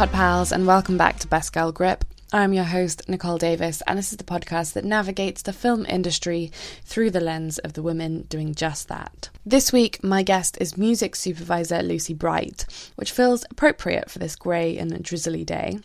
Pod Pals, and welcome back to Best Girl Grip. I'm your host, Nicole Davis, and this is the podcast that navigates the film industry through the lens of the women doing just that. This week, my guest is music supervisor Lucy Bright, which feels appropriate for this grey and drizzly day.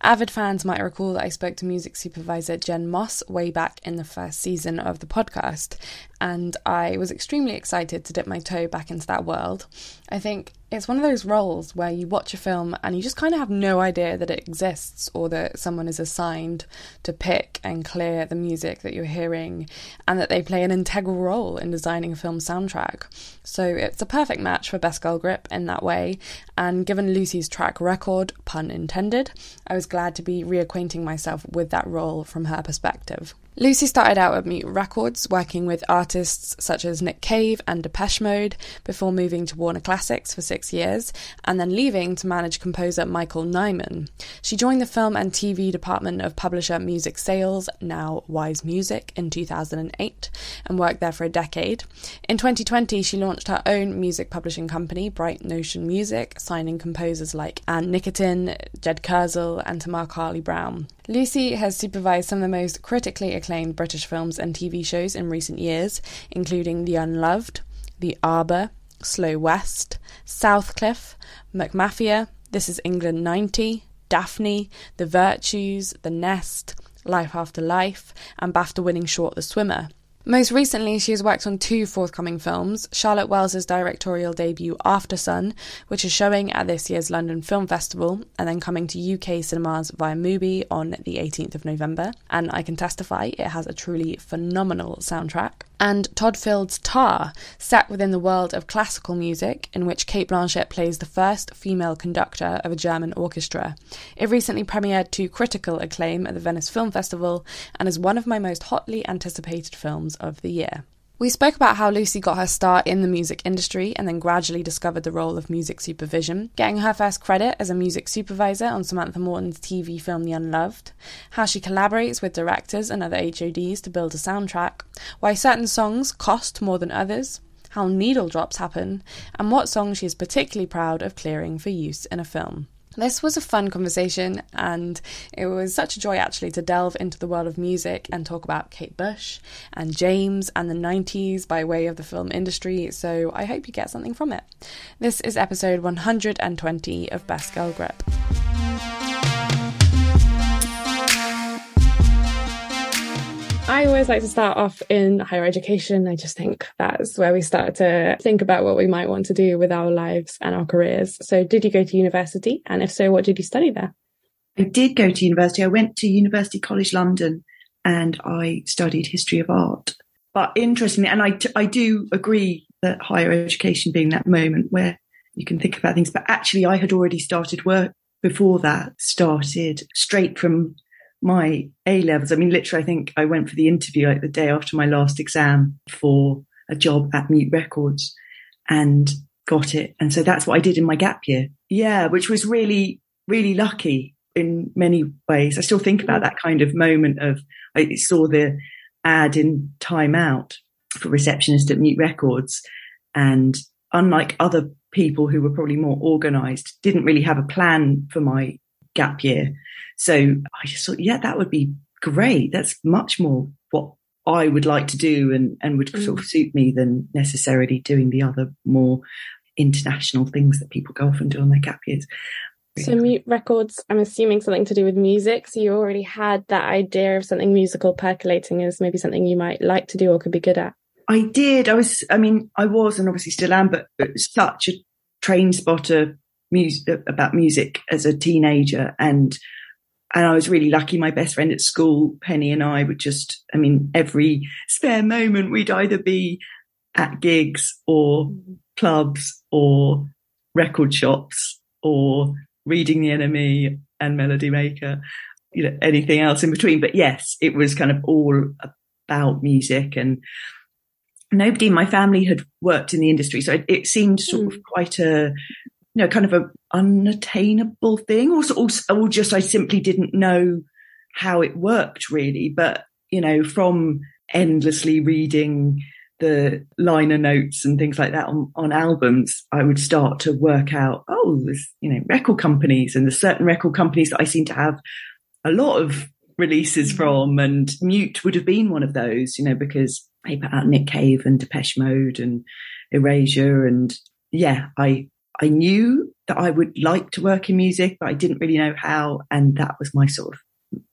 Avid fans might recall that I spoke to music supervisor Jen Moss way back in the first season of the podcast, and I was extremely excited to dip my toe back into that world. I think it's one of those roles where you watch a film and you just kind of have no idea that it exists or that someone is assigned to pick and clear the music that you're hearing and that they play an integral role in designing a film soundtrack. So it's a perfect match for Best Girl Grip in that way. And given Lucy's track record, pun intended, I was glad to be reacquainting myself with that role from her perspective. Lucy started out at Mute Records, working with artists such as Nick Cave and Depeche Mode, before moving to Warner Classics for six years, and then leaving to manage composer Michael Nyman. She joined the film and TV department of publisher Music Sales, now Wise Music, in 2008, and worked there for a decade. In 2020, she launched her own music publishing company, Bright Notion Music, signing composers like Anne Nikitin, Jed Kurzel, and Tamar-kali Brown. Lucy has supervised some of the most critically acclaimed British films and TV shows in recent years, including The Unloved, The Arbor, Slow West, Southcliffe, McMafia, This Is England 90, Daphne, The Virtues, The Nest, Life After Life, and BAFTA winning short The Swimmer. Most recently, she has worked on two forthcoming films Charlotte Wells' directorial debut Aftersun, which is showing at this year's London Film Festival and then coming to UK cinemas via Mubi on the 18th of November. And I can testify it has a truly phenomenal soundtrack and Todd Field's Tar, set within the world of classical music, in which Cate Blanchett plays the first female conductor of a German orchestra. It recently premiered to critical acclaim at the Venice Film Festival and is one of my most hotly anticipated films of the year. We spoke about how Lucy got her start in the music industry and then gradually discovered the role of music supervision, getting her first credit as a music supervisor on Samantha Morton's TV film The Unloved, how she collaborates with directors and other HODs to build a soundtrack, why certain songs cost more than others, how needle drops happen, and what songs she is particularly proud of clearing for use in a film. This was a fun conversation, and it was such a joy actually to delve into the world of music and talk about Kate Bush and James and the 90s by way of the film industry. So I hope you get something from it. This is episode 120 of Best Girl Grip. I always like to start off in higher education. I just think that's where we start to think about what we might want to do with our lives and our careers. So, did you go to university? And if so, what did you study there? I did go to university. I went to University College London and I studied history of art. But interestingly, and I, t- I do agree that higher education being that moment where you can think about things, but actually, I had already started work before that, started straight from my A levels. I mean, literally, I think I went for the interview like the day after my last exam for a job at Mute Records and got it. And so that's what I did in my gap year. Yeah, which was really, really lucky in many ways. I still think about that kind of moment of I saw the ad in Time Out for receptionist at Mute Records. And unlike other people who were probably more organized, didn't really have a plan for my gap year. So I just thought, yeah, that would be great. That's much more what I would like to do and, and would mm. sort of suit me than necessarily doing the other more international things that people go off and do on their gap years. So mute records, I'm assuming something to do with music. So you already had that idea of something musical percolating as maybe something you might like to do or could be good at. I did. I was, I mean, I was and obviously still am, but such a train spotter music, about music as a teenager and and I was really lucky. My best friend at school, Penny, and I would just, I mean, every spare moment we'd either be at gigs or clubs or record shops or reading the NME and Melody Maker, you know, anything else in between. But yes, it was kind of all about music and nobody in my family had worked in the industry. So it, it seemed sort of hmm. quite a you know, kind of a unattainable thing or, or, or just I simply didn't know how it worked really. But, you know, from endlessly reading the liner notes and things like that on, on albums, I would start to work out, oh, there's, you know, record companies and there's certain record companies that I seem to have a lot of releases mm. from and Mute would have been one of those, you know, because they put out Nick Cave and Depeche Mode and Erasure. And yeah, I, I knew that I would like to work in music, but I didn't really know how. And that was my sort of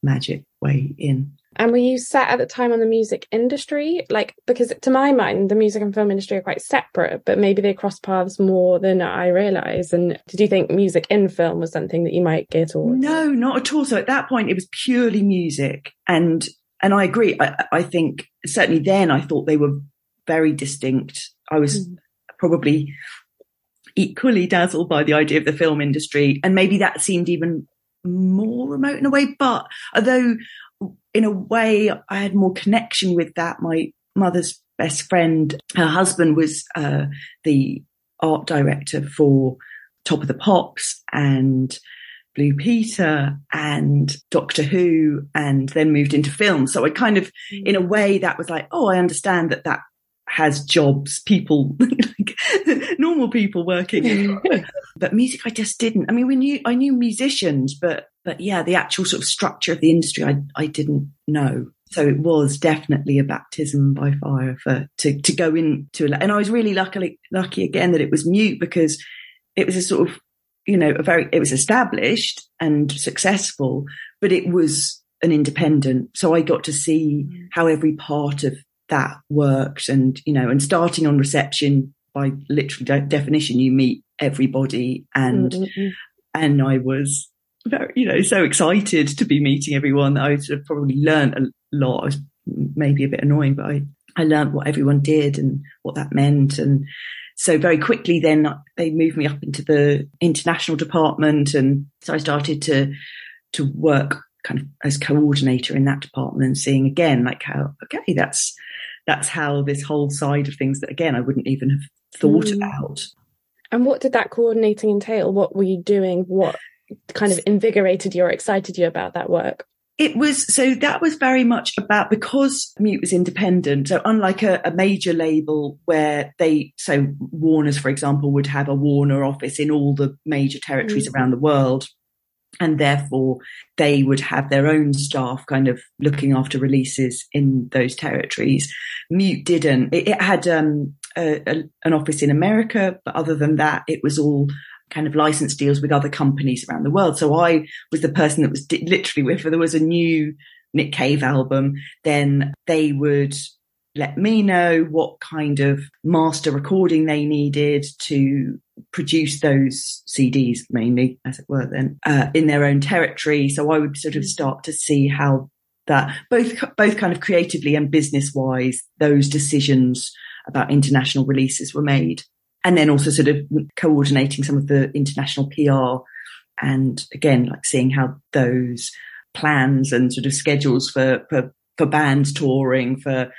magic way in. And were you set at the time on the music industry? Like, because to my mind, the music and film industry are quite separate, but maybe they cross paths more than I realise. And did you think music in film was something that you might get towards? No, not at all. So at that point, it was purely music. And, and I agree. I, I think certainly then I thought they were very distinct. I was mm. probably equally dazzled by the idea of the film industry. And maybe that seemed even more remote in a way. But although in a way, I had more connection with that. My mother's best friend, her husband was uh, the art director for Top of the Pops and Blue Peter and Doctor Who, and then moved into film. So I kind of, mm. in a way, that was like, oh, I understand that that has jobs, people, like normal people working. but music, I just didn't. I mean, we knew, I knew musicians, but, but yeah, the actual sort of structure of the industry, I, I didn't know. So it was definitely a baptism by fire for, to, to go into, and I was really luckily, lucky again that it was mute because it was a sort of, you know, a very, it was established and successful, but it was an independent. So I got to see mm. how every part of that worked and, you know, and starting on reception by literal de- definition, you meet everybody and, mm-hmm. and I was very, you know, so excited to be meeting everyone. I sort of probably learned a lot. I was maybe a bit annoying, but I, I learned what everyone did and what that meant. And so very quickly then they moved me up into the international department. And so I started to, to work kind of as coordinator in that department and seeing again, like how, okay, that's, that's how this whole side of things that again I wouldn't even have thought mm. about. And what did that coordinating entail? What were you doing? What kind of invigorated you or excited you about that work? It was so that was very much about because Mute was independent. So unlike a, a, major label where they, so Warner's, for example, would have a Warner office in all the major territories mm. around the world and therefore they would have their own staff kind of looking after releases in those territories. Mute didn't. It, it had um, a, a, an office in America, but other than that, it was all kind of license deals with other companies around the world. So I was the person that was di- literally, if there was a new Nick Cave album, then they would let me know what kind of master recording they needed to produce those CDs mainly, as it were, then uh, in their own territory. So I would sort of start to see how that both both kind of creatively and business wise those decisions about international releases were made, and then also sort of coordinating some of the international PR, and again like seeing how those plans and sort of schedules for for for bands touring for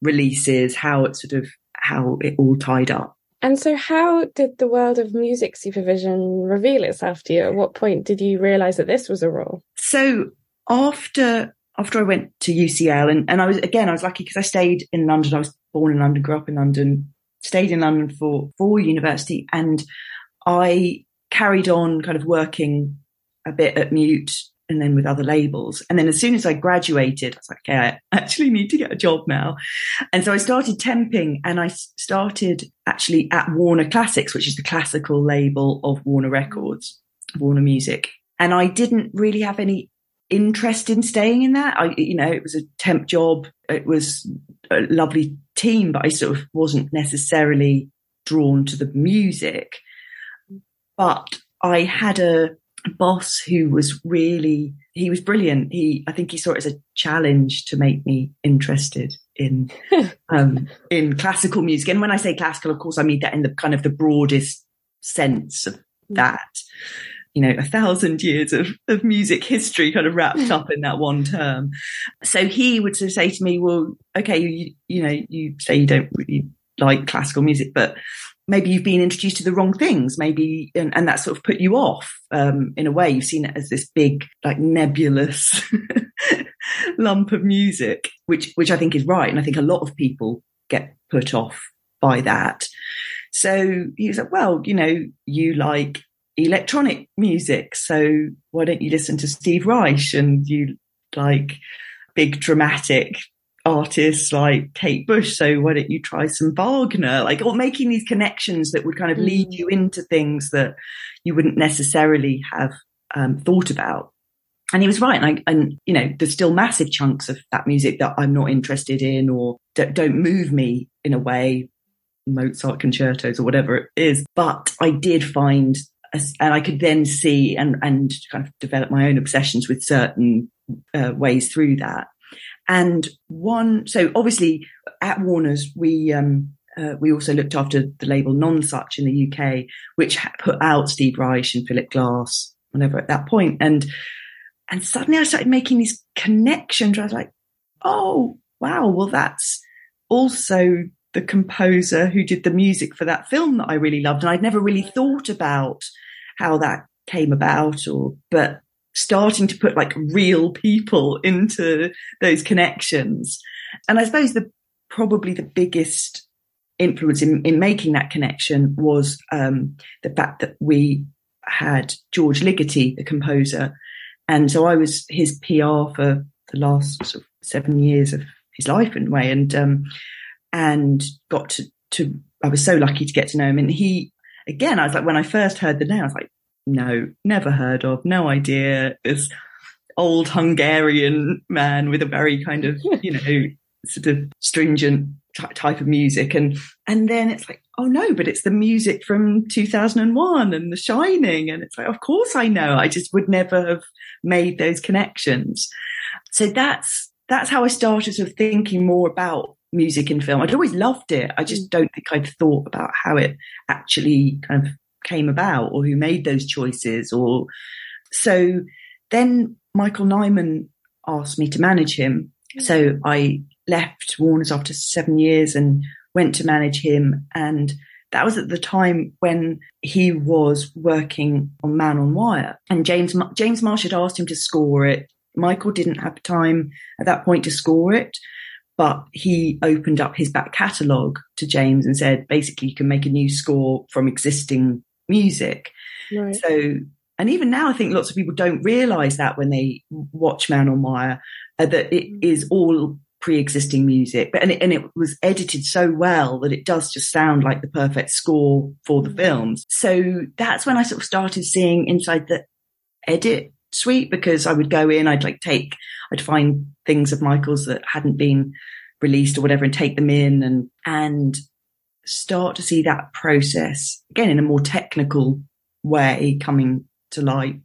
releases, how it sort of how it all tied up. And so, how did the world of music supervision reveal itself to you? At what point did you realize that this was a role? So, after after I went to UCL, and, and I was again, I was lucky because I stayed in London. I was born in London, grew up in London, stayed in London for for university, and I carried on kind of working a bit at Mute and then with other labels. And then as soon as I graduated, I was like, okay, I actually need to get a job now. And so I started temping and I started actually at Warner Classics, which is the classical label of Warner Records, Warner Music. And I didn't really have any interest in staying in that. I, you know, it was a temp job. It was a lovely team, but I sort of wasn't necessarily drawn to the music. But I had a boss who was really he was brilliant he i think he saw it as a challenge to make me interested in um in classical music and when i say classical of course i mean that in the kind of the broadest sense of mm. that you know a thousand years of, of music history kind of wrapped up in that one term so he would sort of say to me well okay you, you know you say you don't really like classical music but maybe you've been introduced to the wrong things, maybe, and, and that sort of put you off. Um, in a way, you've seen it as this big, like nebulous lump of music, which, which I think is right. And I think a lot of people get put off by that. So he was like, well, you know, you like electronic music. So why don't you listen to Steve Reich and you like big dramatic artists like Kate Bush. So why don't you try some Wagner? Like, or making these connections that would kind of lead mm. you into things that you wouldn't necessarily have um, thought about. And he was right. And, I, and, you know, there's still massive chunks of that music that I'm not interested in or don't, don't move me in a way, Mozart concertos or whatever it is. But I did find, and I could then see and, and kind of develop my own obsessions with certain uh, ways through that. And one, so obviously at Warner's, we, um, uh, we also looked after the label Nonesuch in the UK, which put out Steve Reich and Philip Glass, whenever at that point. And, and suddenly I started making these connections. I was like, oh, wow, well, that's also the composer who did the music for that film that I really loved. And I'd never really thought about how that came about or, but starting to put like real people into those connections. And I suppose the probably the biggest influence in, in making that connection was um, the fact that we had George Ligeti, the composer, and so I was his PR for the last sort of seven years of his life in a way, and um, and got to to I was so lucky to get to know him, and he again I was like when I first heard the name I was like no, never heard of, no idea. This old Hungarian man with a very kind of, you know, sort of stringent t- type of music. And, and then it's like, oh no, but it's the music from 2001 and The Shining. And it's like, of course I know. I just would never have made those connections. So that's, that's how I started sort of thinking more about music in film. I'd always loved it. I just mm. don't think I'd thought about how it actually kind of came about or who made those choices or so then Michael Nyman asked me to manage him. Mm. So I left Warner's after seven years and went to manage him. And that was at the time when he was working on Man on Wire. And James, James Marsh had asked him to score it. Michael didn't have time at that point to score it, but he opened up his back catalogue to James and said, basically, you can make a new score from existing music. Right. So, and even now, I think lots of people don't realize that when they watch Man on Wire, uh, that it mm. all pre-existing music, but and it, and it was edited so well that it does just sound like the perfect score for the mm. films. So that's when I sort of started seeing inside the edit suite because I would go in, I'd like take, I'd find things of Michael's that hadn't been released or whatever and take them in and, and start to see that process again in a more technical way coming to light.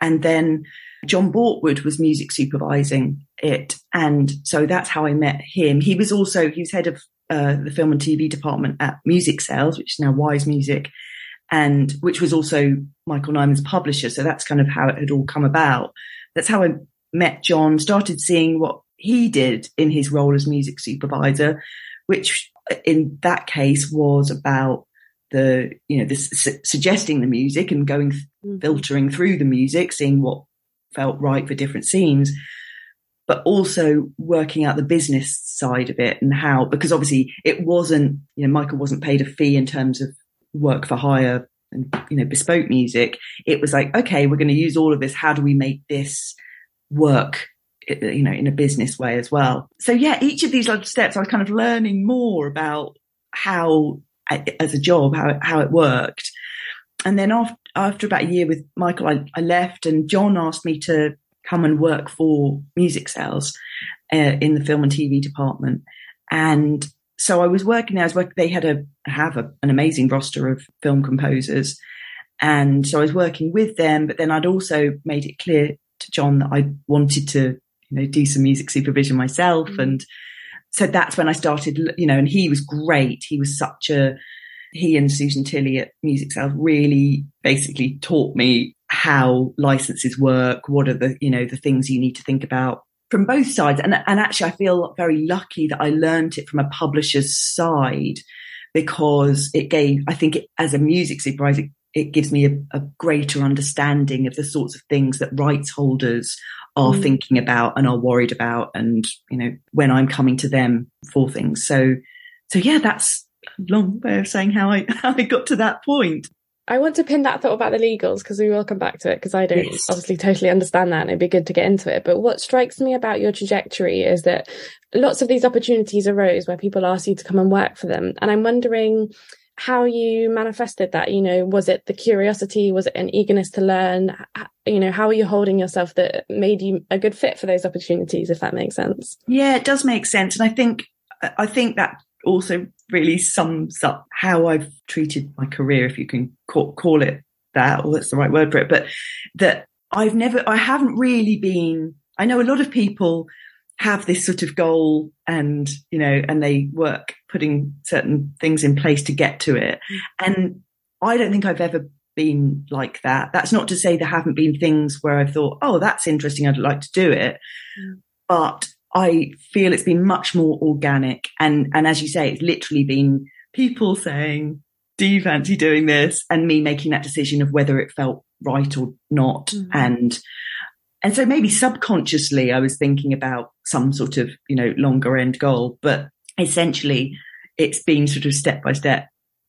And then John Bortwood was music supervising it. And so that's how I met him. He was also, he was head of uh, the film and TV department at Music Sales, which is now Wise Music, and which was also Michael Nyman's publisher. So that's kind of how it had all come about. That's how I met John, started seeing what he did in his role as music supervisor, which in that case was about the you know this su- suggesting the music and going mm-hmm. filtering through the music seeing what felt right for different scenes but also working out the business side of it and how because obviously it wasn't you know michael wasn't paid a fee in terms of work for hire and you know bespoke music it was like okay we're going to use all of this how do we make this work you know, in a business way as well. So yeah, each of these little steps, I was kind of learning more about how, as a job, how, how it worked. And then after, after about a year with Michael, I, I left and John asked me to come and work for music sales uh, in the film and TV department. And so I was working there. I was working, they had a, have a, an amazing roster of film composers. And so I was working with them, but then I'd also made it clear to John that I wanted to you know, do some music supervision myself. Mm. And so that's when I started, you know, and he was great. He was such a, he and Susan Tilley at Music Sales really basically taught me how licenses work. What are the, you know, the things you need to think about from both sides. And, and actually I feel very lucky that I learned it from a publisher's side because it gave, I think it, as a music supervisor, it gives me a, a, greater understanding of the sorts of things that rights holders are mm. thinking about and are worried about and you know when i'm coming to them for things so so yeah, that's a long way of saying how I how I got to that point. I want to pin that thought about the legals because we will come back to it because I don't yes. obviously totally understand that and it'd be good to get into it. But what strikes me about your trajectory is that lots of these opportunities arose where people asked you to come and work for them. And I'm wondering how you manifested that. You know, was it the curiosity? Was it an eagerness to learn? You know, how are you holding yourself that made you a good fit for those opportunities, if that makes sense? Yeah, it does make sense. And I think, I think that also really sums up how I've treated my career, if you can call, call it that, or that's the right word for it. But that I've never, I haven't really been, I know a lot of people have this sort of goal and, you know, and they work putting certain things in place to get to it. Mm. And I don't think I've ever been like that. That's not to say there haven't been things where I've thought, oh, that's interesting. I'd like to do it. Mm. But I feel it's been much more organic. And, and as you say, it's literally been people saying, do you fancy doing this? And me making that decision of whether it felt right or not. Mm-hmm. And, and so maybe subconsciously I was thinking about some sort of, you know, longer end goal, but essentially it's been sort of step by step.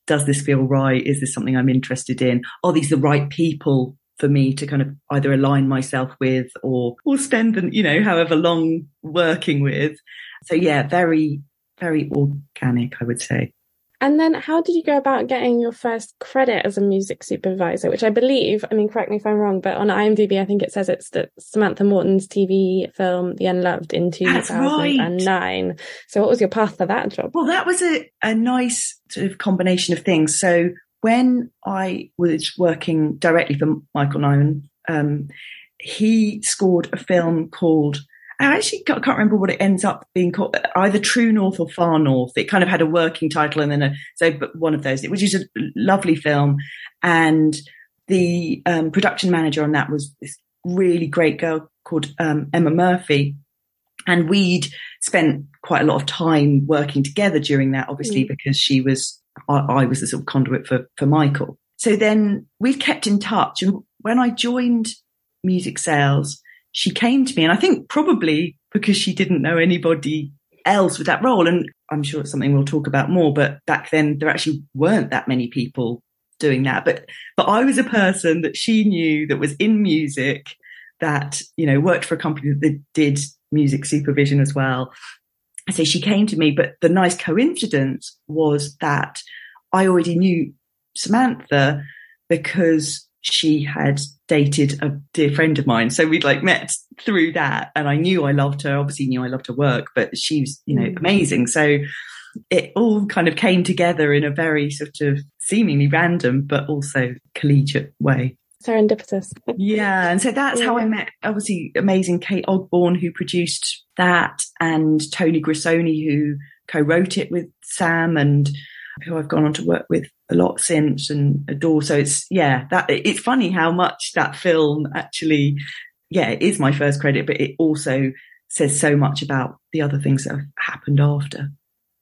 Does this feel right? Is this something I'm interested in? Are these the right people for me to kind of either align myself with or or spend you know however long working with. So yeah very very organic i would say. And then how did you go about getting your first credit as a music supervisor which i believe i mean correct me if i'm wrong but on imdb i think it says it's the samantha morton's tv film the unloved in 2009 right. so what was your path for that job? Well that was a, a nice sort of combination of things. So when I was working directly for Michael Nyman, um, he scored a film called I actually can't remember what it ends up being called, either True North or Far North. It kind of had a working title and then a, so, but one of those, which is a lovely film. And the um, production manager on that was this really great girl called um, Emma Murphy. And we'd spent quite a lot of time working together during that, obviously, mm. because she was I, I was the sort of conduit for, for Michael. So then we've kept in touch. And when I joined music sales, she came to me and I think probably because she didn't know anybody else with that role. And I'm sure it's something we'll talk about more, but back then there actually weren't that many people doing that. But, but I was a person that she knew that was in music that, you know, worked for a company that did music supervision as well. So she came to me, but the nice coincidence was that I already knew Samantha because she had dated a dear friend of mine. So we'd like met through that and I knew I loved her, obviously knew I loved her work, but she was, you know, mm. amazing. So it all kind of came together in a very sort of seemingly random, but also collegiate way serendipitous. yeah. And so that's yeah. how I met, obviously, amazing Kate Ogborn, who produced that, and Tony Grisoni, who co wrote it with Sam, and who I've gone on to work with a lot since and adore. So it's, yeah, that it's funny how much that film actually, yeah, it is my first credit, but it also says so much about the other things that have happened after.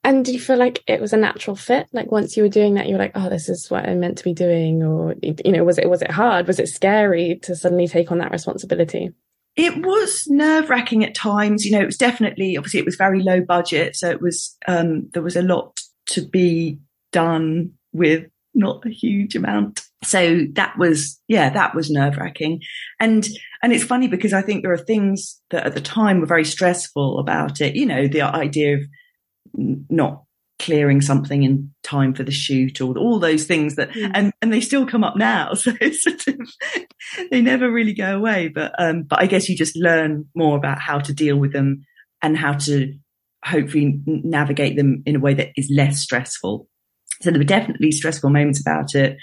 And do you feel like it was a natural fit? Like once you were doing that, you were like, "Oh, this is what I'm meant to be doing," or you know, was it was it hard? Was it scary to suddenly take on that responsibility? It was nerve wracking at times. You know, it was definitely obviously it was very low budget, so it was um, there was a lot to be done with not a huge amount. So that was yeah, that was nerve wracking, and and it's funny because I think there are things that at the time were very stressful about it. You know, the idea of not clearing something in time for the shoot or all those things that mm. and and they still come up now so it's sort of they never really go away but um but i guess you just learn more about how to deal with them and how to hopefully navigate them in a way that is less stressful so there were definitely stressful moments about it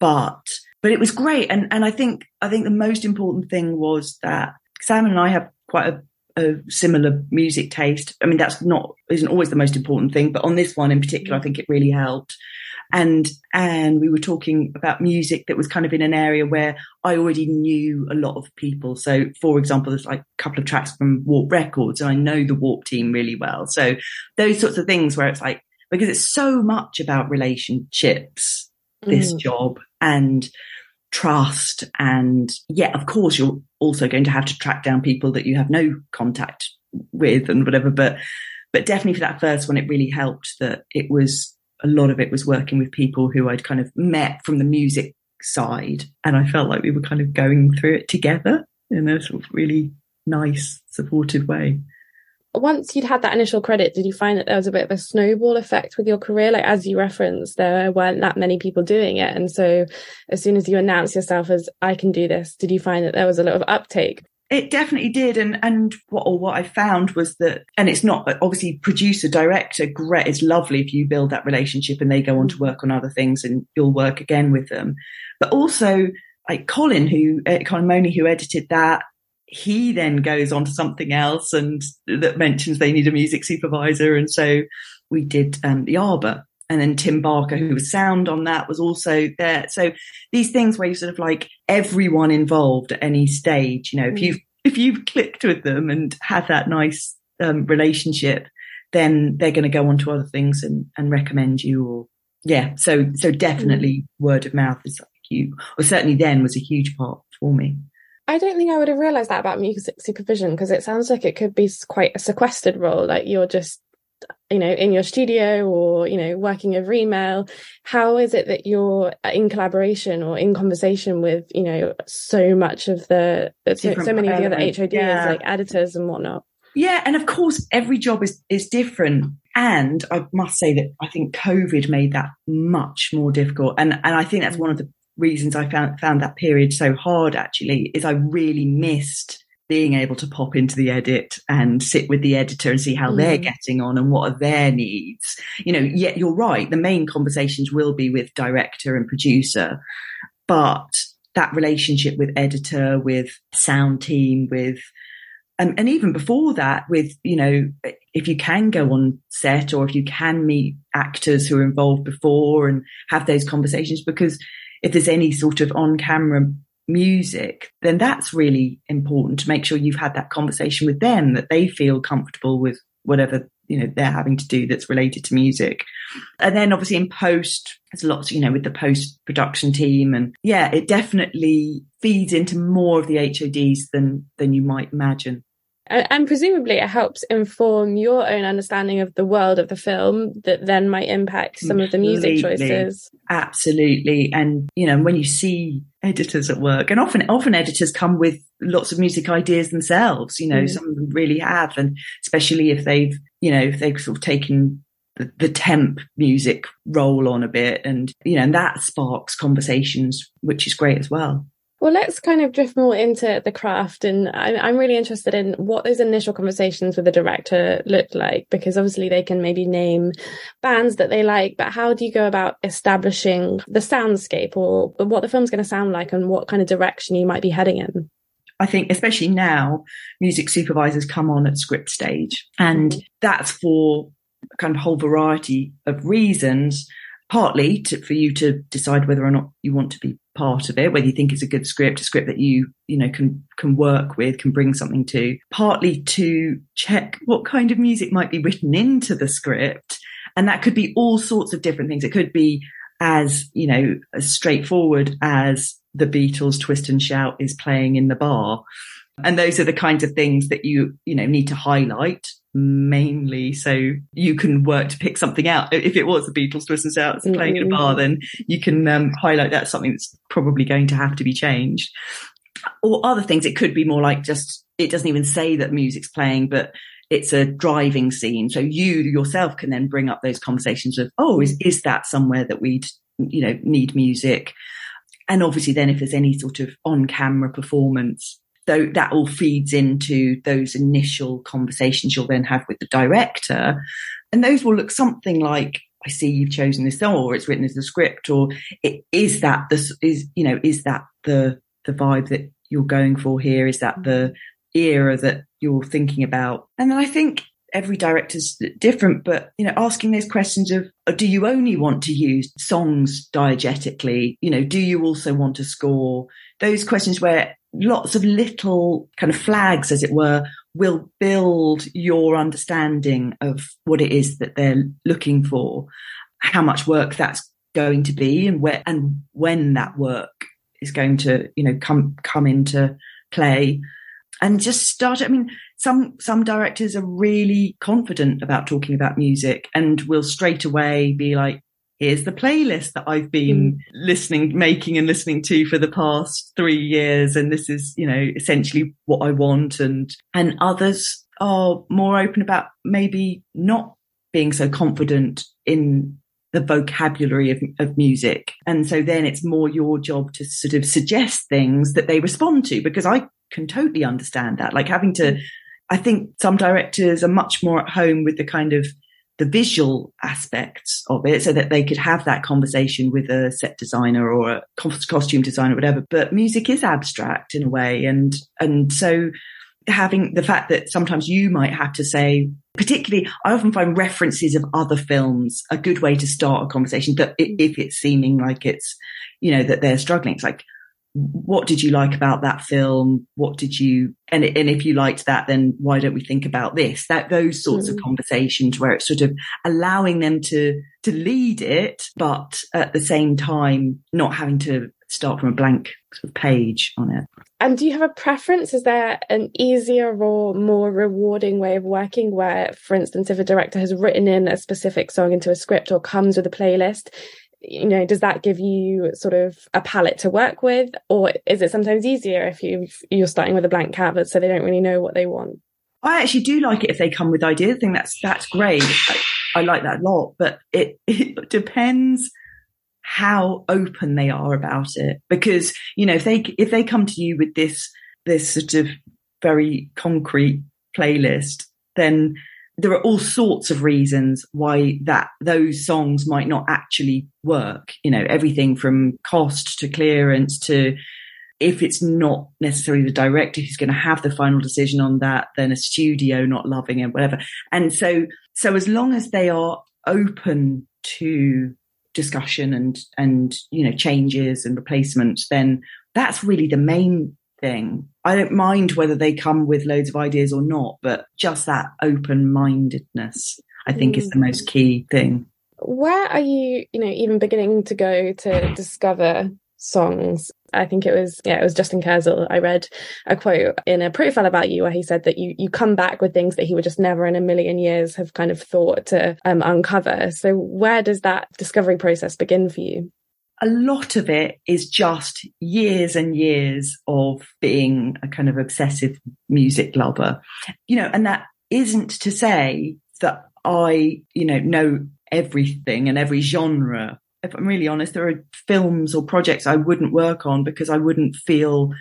but but it was great and and i think i think the most important thing was that sam and i have quite a a similar music taste. I mean, that's not isn't always the most important thing, but on this one in particular, I think it really helped. And and we were talking about music that was kind of in an area where I already knew a lot of people. So, for example, there's like a couple of tracks from Warp Records, and I know the Warp team really well. So those sorts of things where it's like because it's so much about relationships, this mm. job, and trust. And yeah, of course, you're also going to have to track down people that you have no contact with and whatever. But, but definitely for that first one, it really helped that it was a lot of it was working with people who I'd kind of met from the music side. And I felt like we were kind of going through it together in a sort of really nice, supportive way. Once you'd had that initial credit, did you find that there was a bit of a snowball effect with your career? Like, as you referenced, there weren't that many people doing it. And so as soon as you announced yourself as, I can do this, did you find that there was a lot of uptake? It definitely did, and and what or what I found was that, and it's not obviously producer director. Great, it's lovely if you build that relationship and they go on to work on other things, and you'll work again with them. But also, like Colin, who uh, Colin Mooney, who edited that, he then goes on to something else and that mentions they need a music supervisor, and so we did um, the Arbor, and then Tim Barker, who was sound on that, was also there. So these things where you sort of like everyone involved at any stage, you know, if mm. you've, if you've clicked with them and had that nice um, relationship, then they're going to go on to other things and, and recommend you or, yeah. So, so definitely mm. word of mouth is huge, or certainly then was a huge part for me. I don't think I would have realized that about music supervision because it sounds like it could be quite a sequestered role. Like you're just you know in your studio or you know working over email how is it that you're uh, in collaboration or in conversation with you know so much of the so, so, many of the other HODs yeah. like editors and whatnot yeah and of course every job is is different and I must say that I think COVID made that much more difficult and and I think that's mm. one of the reasons I found found that period so hard actually is I really missed being able to pop into the edit and sit with the editor and see how mm. they're getting on and what are their needs. You know, yet you're right. The main conversations will be with director and producer, but that relationship with editor, with sound team, with and, and even before that, with, you know, if you can go on set or if you can meet actors who are involved before and have those conversations, because if there's any sort of on camera music, then that's really important to make sure you've had that conversation with them, that they feel comfortable with whatever you know they're having to do that's related to music. And then obviously in post there's lots you know with the post production team and yeah it definitely feeds into more of the hods than than you might imagine and, and, presumably it helps inform your own understanding of the world of the film that then might impact some of the music choices. Absolutely. And you know when you see editors at work and often often editors come with lots of music ideas themselves you know mm. some of them really have. And especially if they've you know if they've sort of taken the, the temp music roll on a bit and you know and that sparks conversations which is great as well well, let's kind of drift more into the craft. And I'm, really interested in what those initial conversations with the director looked like, because obviously they can maybe name bands that they like, but how do you go about establishing the soundscape or what the film's going to sound like and what kind of direction you might be heading in? I think, especially now, music supervisors come on at script stage, and mm-hmm. that's for kind of whole variety of reasons partly to, for you to decide whether or not you want to be part of it, whether you think it's a good script, a script that you, you know, can, can work with, can bring something to, partly to check what kind of music might be written into the script. And that could be all sorts of different things. It could be as, you know, as straightforward as the Beatles twist and shout is playing in the bar. And those are the kinds of things that you, you know, need to highlight mainly so you can work to pick something out. If it was the Beatles twist and shout mm, playing in a mm, bar, mm. then you can um, highlight that something that's probably going to have to be changed. Or other things, it could be more like just, it doesn't even say that music's playing, but it's a driving scene. So you yourself can then bring up those conversations of, oh, is, is that somewhere that we'd, you know, need music? And obviously then if there's any sort of on camera performance, so that all feeds into those initial conversations you'll then have with the director. And those will look something like, I see you've chosen this song or it's written as a script or it, is that the, is, you know, is that the, the vibe that you're going for here? Is that the era that you're thinking about? And then I think every director's different, but you know, asking those questions of uh, do you only want to use songs diegetically? You know, do you also want to score? Those questions where lots of little kind of flags, as it were, will build your understanding of what it is that they're looking for, how much work that's going to be and where and when that work is going to, you know, come come into play. and just start. I mean, some some directors are really confident about talking about music and will straight away be like, here's the playlist that I've been mm. listening, making and listening to for the past three years. And this is, you know, essentially what I want. And, and others are more open about maybe not being so confident in the vocabulary of, of music. And so then it's more your job to sort of suggest things that they respond to because I can totally understand that. Like having to, I think some directors are much more at home with the kind of the visual aspects of it so that they could have that conversation with a set designer or a costume designer or whatever. But music is abstract in a way. And, and so having the fact that sometimes you might have to say, particularly, I often find references of other films a good way to start a conversation that mm. if it's seeming like it's, you know, that they're struggling. It's like, what did you like about that film? What did you, and, and if you liked that, then why don't we think about this? That, those sorts mm. of conversations where it's sort of allowing them to, to lead it, but at the same time, not having to start from a blank sort of page on it. And do you have a preference? Is there an easier or more rewarding way of working where, for instance, if a director has written in a specific song into a script or comes with a playlist, you know does that give you sort of a palette to work with? Or is it sometimes easier if you you're starting with a blank canvas so they don't really know what they want? I actually do like it if they come with ideas. I think that's that's great. I, I like that a lot but it, it depends how open they are about it. Because you know if they if they come to you with this this sort of very concrete playlist then there are all sorts of reasons why that those songs might not actually work. You know, everything from cost to clearance to if it's not necessarily the director who's going to have the final decision on that, then a studio not loving it, whatever. And so, so as long as they are open to discussion and, and, you know, changes and replacements, then that's really the main thing. I don't mind whether they come with loads of ideas or not, but just that open mindedness, I think, mm. is the mm. most key thing. Where are you, you know, even beginning to go to discover songs? I think it was, yeah, it was Justin Kurzel. I read a quote in a profile about you where he said that you, you come back with things that he would just never in a million years have kind of thought to um, uncover. So where does that discovery process begin for you? A lot of it is just years and years of being a kind of obsessive music lover, you know, and that isn't to say that I, you know, know everything and every genre. If I'm really honest, there are films or projects I wouldn't work on because I wouldn't feel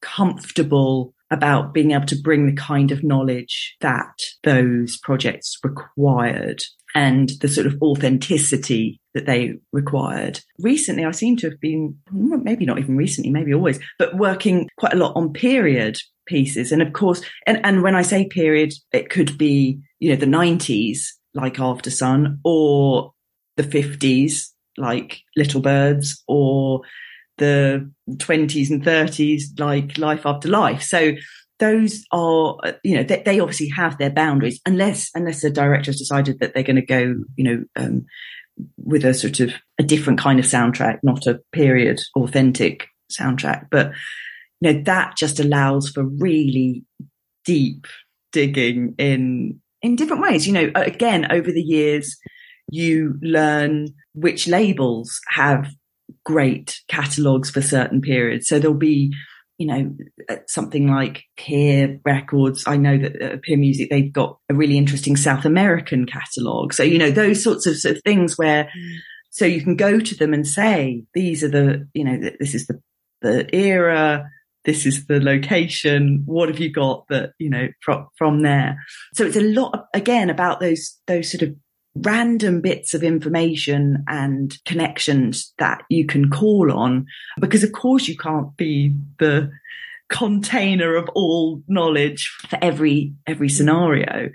comfortable about being able to bring the kind of knowledge that those projects required and the sort of authenticity that they required. Recently, I seem to have been, maybe not even recently, maybe always, but working quite a lot on period pieces. And of course, and, and when I say period, it could be, you know, the nineties, like Aftersun, or the fifties, like Little Birds or the 20s and 30s, like Life After Life. So those are, you know, they, they, obviously have their boundaries unless, unless the director has decided that they're going to go, you know, um, with a sort of a different kind of soundtrack, not a period authentic soundtrack. But, you know, that just allows for really deep digging in, in different ways. You know, again, over the years, you learn which labels have great catalogs for certain periods. So there'll be you know, uh, something like Peer Records. I know that uh, Peer Music, they've got a really interesting South American catalogue. So, you know, those sorts of, sort of things where, mm. so you can go to them and say, these are the, you know, this is the, the era, this is the location. What have you got that, you know, from, from there? So it's a lot, again, about those, those sort of random bits of information and connections that you can call on because of course you can't be the container of all knowledge for every every scenario.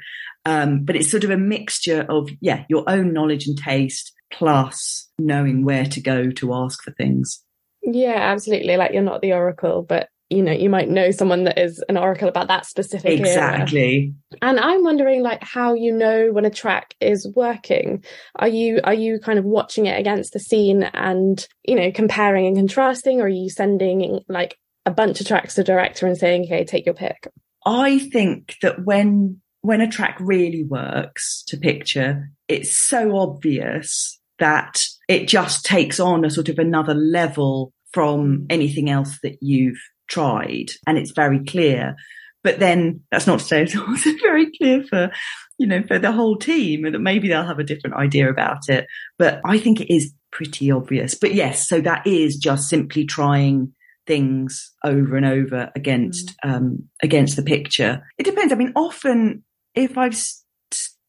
Um, but it's sort of a mixture of yeah your own knowledge and taste plus knowing where to go to ask for things. Yeah absolutely. Like you're not the oracle but you know you might know someone that is an oracle about that specific exactly. Era. and i'm wondering like how you know when a track is working. Are you are you kind of watching it against the scene and you know comparing and contrasting or are you sending like a bunch of tracks to director and saying okay take your pick I think that when when a track really works to picture, it's so obvious that it just takes on a sort of another level from anything else that you've tried. And it's very clear. But then that's not to say it's also very clear for, you know, for the whole team and that maybe they'll have a different idea about it. But I think it is pretty obvious. But yes, so that is just simply trying things over and over against, mm. um, against the picture. It depends. I mean, often if I've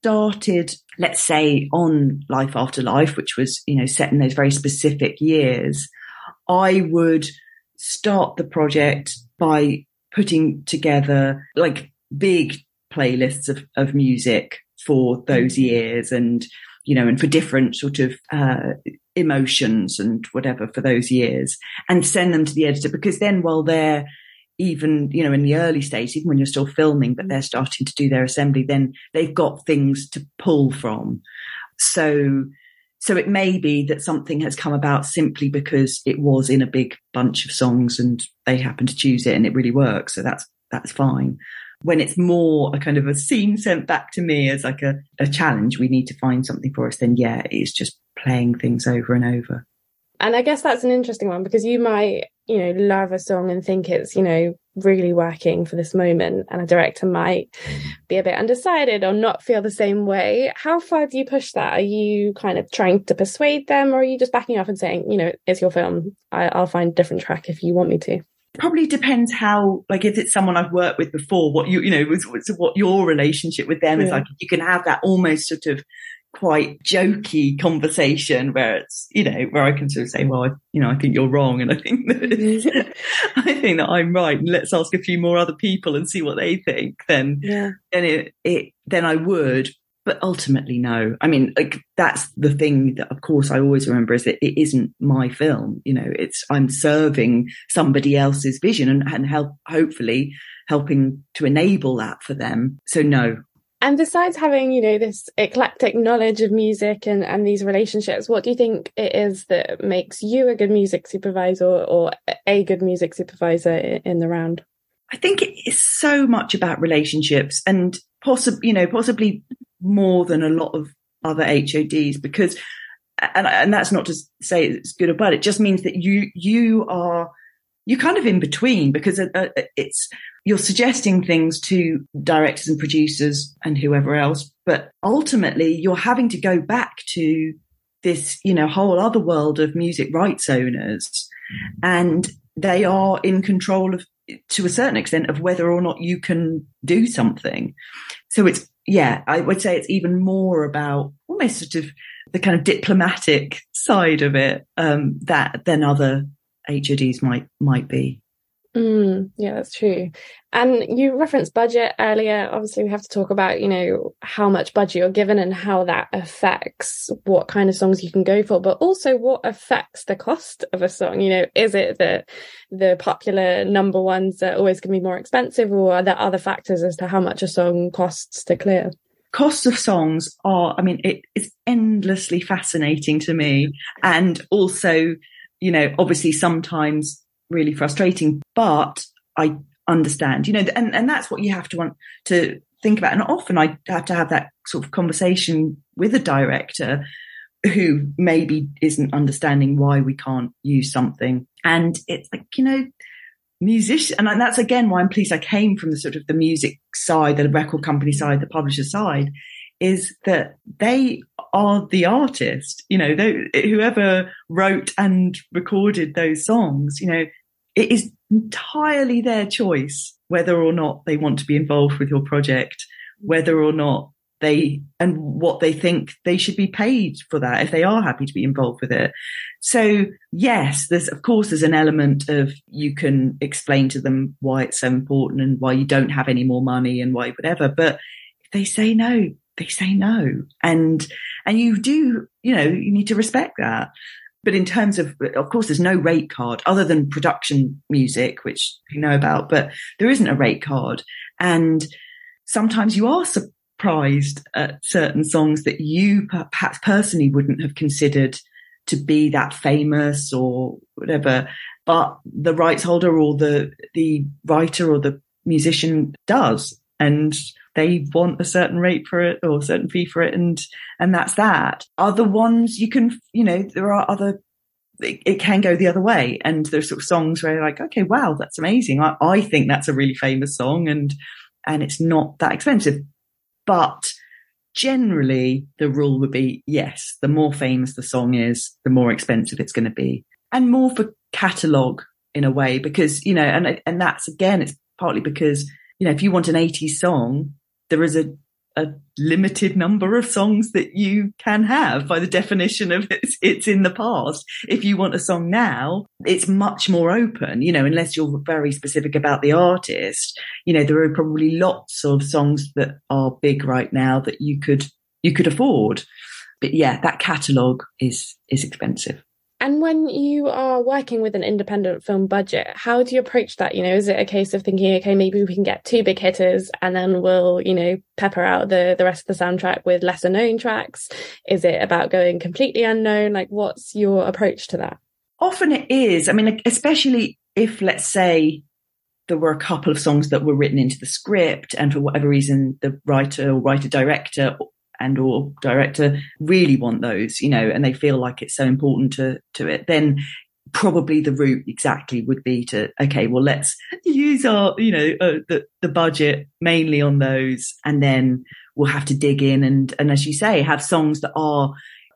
started, let's say on Life After Life, which was, you know, set in those very specific years, I would start the project by putting together like big playlists of, of music for those mm-hmm. years and, you know, and for different sort of, uh, emotions and whatever for those years and send them to the editor because then while they're even, you know, in the early stage, even when you're still filming, but they're starting to do their assembly, then they've got things to pull from. So, so it may be that something has come about simply because it was in a big bunch of songs and they happen to choose it and it really works. So that's, that's fine. When it's more a kind of a scene sent back to me as like a, a challenge, we need to find something for us, then yeah, it's just playing things over and over. And I guess that's an interesting one because you might, you know, love a song and think it's, you know, really working for this moment. And a director might be a bit undecided or not feel the same way. How far do you push that? Are you kind of trying to persuade them or are you just backing off and saying, you know, it's your film. I, will find a different track if you want me to? Probably depends how, like, if it's someone I've worked with before, what you, you know, what your relationship with them yeah. is like. You can have that almost sort of quite jokey conversation where it's, you know, where I can sort of say, well, I, you know, I think you're wrong. And I think that, I think that I'm right. And let's ask a few more other people and see what they think. Then, yeah. then it, it, then I would, but ultimately no. I mean, like that's the thing that of course I always remember is that it isn't my film. You know, it's, I'm serving somebody else's vision and, and help, hopefully helping to enable that for them. So no, and besides having, you know, this eclectic knowledge of music and, and these relationships, what do you think it is that makes you a good music supervisor or a good music supervisor in the round? I think it is so much about relationships and possibly, you know, possibly more than a lot of other HODs because, and, and that's not to say it's good or bad. It just means that you, you are, you're kind of in between because uh, uh, it's, you're suggesting things to directors and producers and whoever else, but ultimately you're having to go back to this, you know, whole other world of music rights owners and they are in control of, to a certain extent, of whether or not you can do something. So it's, yeah, I would say it's even more about almost sort of the kind of diplomatic side of it, um, that than other HODs might, might be. Mm, yeah, that's true. And you referenced budget earlier. Obviously, we have to talk about, you know, how much budget you're given and how that affects what kind of songs you can go for, but also what affects the cost of a song. You know, is it that the popular number ones are always going to be more expensive or are there other factors as to how much a song costs to clear? Costs of songs are, I mean, it is endlessly fascinating to me. And also, you know, obviously sometimes really frustrating, but I understand, you know, and, and that's what you have to want to think about. And often I have to have that sort of conversation with a director who maybe isn't understanding why we can't use something. And it's like, you know, musician, and that's again why I'm pleased I came from the sort of the music side, the record company side, the publisher side, is that they are the artist. You know, they, whoever wrote and recorded those songs, you know, it is entirely their choice whether or not they want to be involved with your project, whether or not they and what they think they should be paid for that if they are happy to be involved with it. So yes, there's of course there's an element of you can explain to them why it's so important and why you don't have any more money and why whatever. But if they say no, they say no. And and you do, you know, you need to respect that. But in terms of, of course, there's no rate card other than production music, which you know about, but there isn't a rate card. And sometimes you are surprised at certain songs that you perhaps personally wouldn't have considered to be that famous or whatever. But the rights holder or the, the writer or the musician does. And they want a certain rate for it or a certain fee for it. And, and that's that. Other ones you can, you know, there are other it, it, can go the other way. And there's sort of songs where you're like, okay, wow, that's amazing. I, I think that's a really famous song and, and it's not that expensive. But generally the rule would be, yes, the more famous the song is, the more expensive it's going to be and more for catalogue in a way, because, you know, and, and that's again, it's partly because, you know, if you want an 80s song, there is a a limited number of songs that you can have by the definition of it's, it's in the past. If you want a song now, it's much more open, you know, unless you're very specific about the artist. You know, there are probably lots of songs that are big right now that you could, you could afford. But yeah, that catalogue is, is expensive. And when you are working with an independent film budget, how do you approach that? You know, is it a case of thinking, okay, maybe we can get two big hitters and then we'll, you know, pepper out the, the rest of the soundtrack with lesser known tracks? Is it about going completely unknown? Like, what's your approach to that? Often it is. I mean, especially if, let's say, there were a couple of songs that were written into the script and for whatever reason the writer or writer director and or director really want those, you know, and they feel like it's so important to, to it, then probably the route exactly would be to, okay, well, let's use our, you know, uh, the, the budget mainly on those. And then we'll have to dig in and, and as you say, have songs that are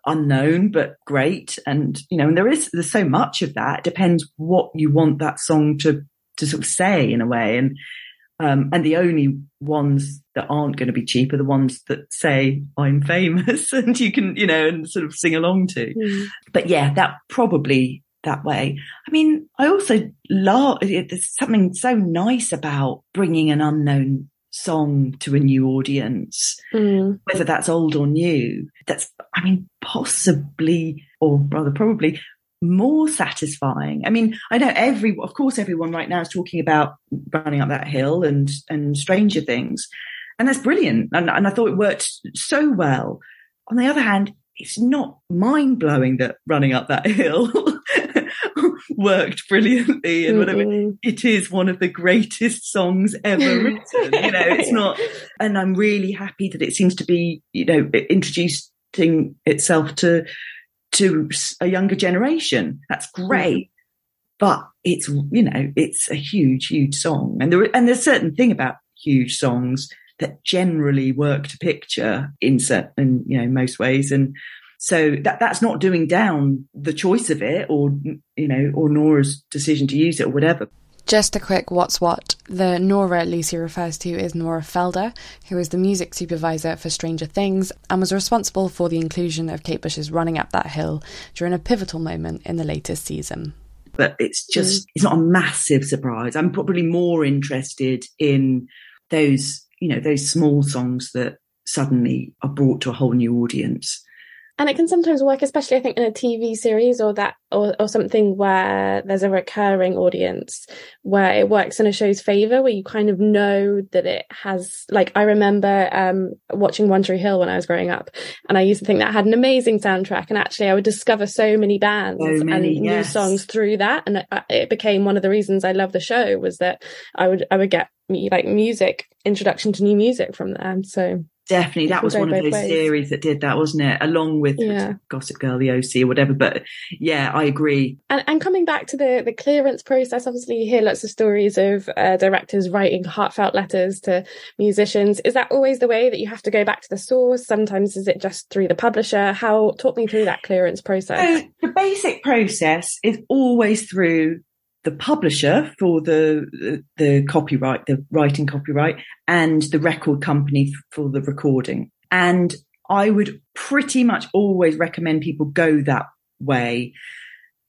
unknown, but great. And, you know, and there is, there's so much of that. It depends what you want that song to, to sort of say in a way. And, um, and the only ones that aren't going to be cheap are the ones that say I'm famous and you can, you know, and sort of sing along to. Mm. But yeah, that probably that way. I mean, I also love, there's something so nice about bringing an unknown song to a new audience, mm. whether that's old or new. That's, I mean, possibly, or rather probably more satisfying. I mean, I know every, of course, everyone right now is talking about running up that hill and, and Stranger Things. And that's brilliant. And, and I thought it worked so well. On the other hand, it's not mind blowing that running up that hill worked brilliantly and whatever. Mm-hmm. It is one of the greatest songs ever written. you know, it's not, and I'm really happy that it seems to be, you know, introducing itself to to a younger generation. That's great. Mm. But it's, you know, it's a huge, huge song. And there, and there's a certain thing about huge songs that generally work to picture in certain, you know, most ways. And so that, that's not doing down the choice of it or, you know, or Nora's decision to use it or whatever. Just a quick what's what. The Nora Lucy refers to is Nora Felder, who is the music supervisor for Stranger Things and was responsible for the inclusion of Kate Bush's Running Up That Hill during a pivotal moment in the latest season. But it's just, it's not a massive surprise. I'm probably more interested in those, you know, those small songs that suddenly are brought to a whole new audience and it can sometimes work especially i think in a tv series or that or, or something where there's a recurring audience where it works in a show's favor where you kind of know that it has like i remember um, watching one tree hill when i was growing up and i used to think that had an amazing soundtrack and actually i would discover so many bands so many, and yes. new songs through that and it, it became one of the reasons i love the show was that i would i would get like music introduction to new music from them so Definitely, that was one of those ways. series that did that, wasn't it? Along with yeah. Gossip Girl, the OC, or whatever. But yeah, I agree. And, and coming back to the the clearance process, obviously you hear lots of stories of uh, directors writing heartfelt letters to musicians. Is that always the way that you have to go back to the source? Sometimes is it just through the publisher? How talk me through that clearance process? So the basic process is always through the publisher for the, the copyright, the writing copyright and the record company for the recording. And I would pretty much always recommend people go that way.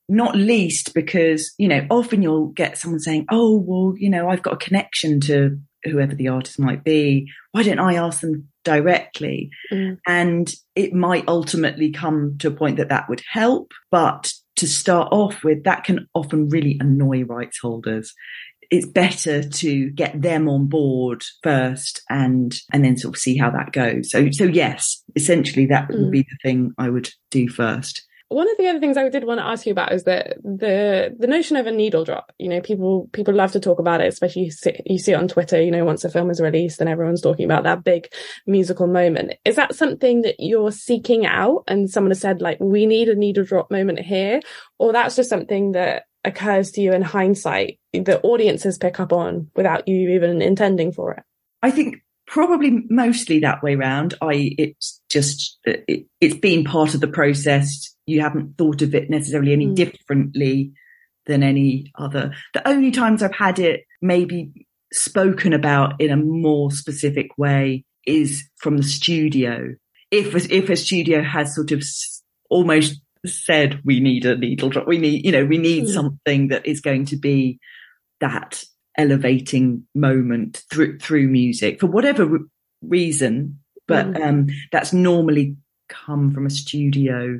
Not least because, you know, often you'll get someone saying, Oh, well, you know, I've got a connection to whoever the artist might be. Why don't I ask them directly? Mm. And it might ultimately come to a point that that would help, but to start off with, that can often really annoy rights holders. It's better to get them on board first and, and then sort of see how that goes. So, so yes, essentially that mm. would be the thing I would do first. One of the other things I did want to ask you about is that the the notion of a needle drop. You know, people people love to talk about it, especially you see, you see it on Twitter. You know, once a film is released and everyone's talking about that big musical moment. Is that something that you're seeking out? And someone has said like, we need a needle drop moment here, or that's just something that occurs to you in hindsight, that audiences pick up on without you even intending for it. I think probably mostly that way round. I it's just it, has been part of the process. You haven't thought of it necessarily any mm. differently than any other. The only times I've had it maybe spoken about in a more specific way is from the studio. If if a studio has sort of almost said we need a needle drop, we need you know we need mm. something that is going to be that elevating moment through through music for whatever re- reason but mm. um, that's normally come from a studio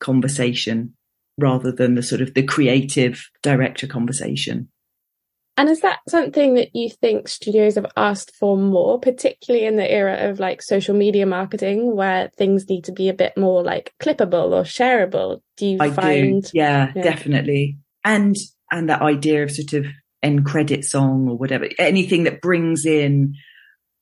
conversation rather than the sort of the creative director conversation and is that something that you think studios have asked for more, particularly in the era of like social media marketing where things need to be a bit more like clippable or shareable? Do you I find? Do. Yeah, yeah, definitely. And, and that idea of sort of end credit song or whatever, anything that brings in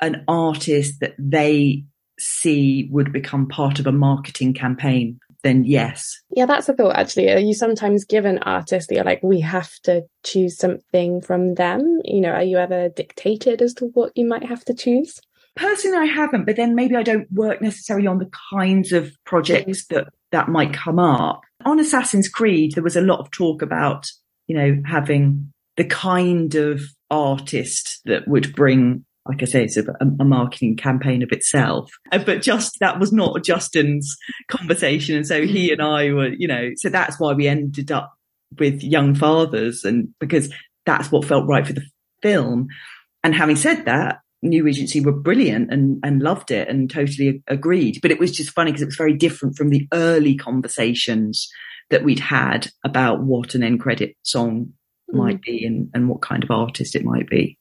an artist that they see would become part of a marketing campaign, then yes. Yeah, that's a thought actually. Are you sometimes given artists that you're like, we have to choose something from them? You know, are you ever dictated as to what you might have to choose? Personally, I haven't, but then maybe I don't work necessarily on the kinds of projects that that might come up. On Assassin's Creed, there was a lot of talk about, you know, having the kind of artist that would bring like I say, it's a, a, marketing campaign of itself. Uh, but just that was not Justin's conversation. And so he and I were, you know, so that's why we ended up with Young Fathers and because that's what felt right for the film. And having said that, New Regency were brilliant and, and loved it and totally agreed. But it was just funny because it was very different from the early conversations that we'd had about what an end credit song might mm. be and, and what kind of artist it might be.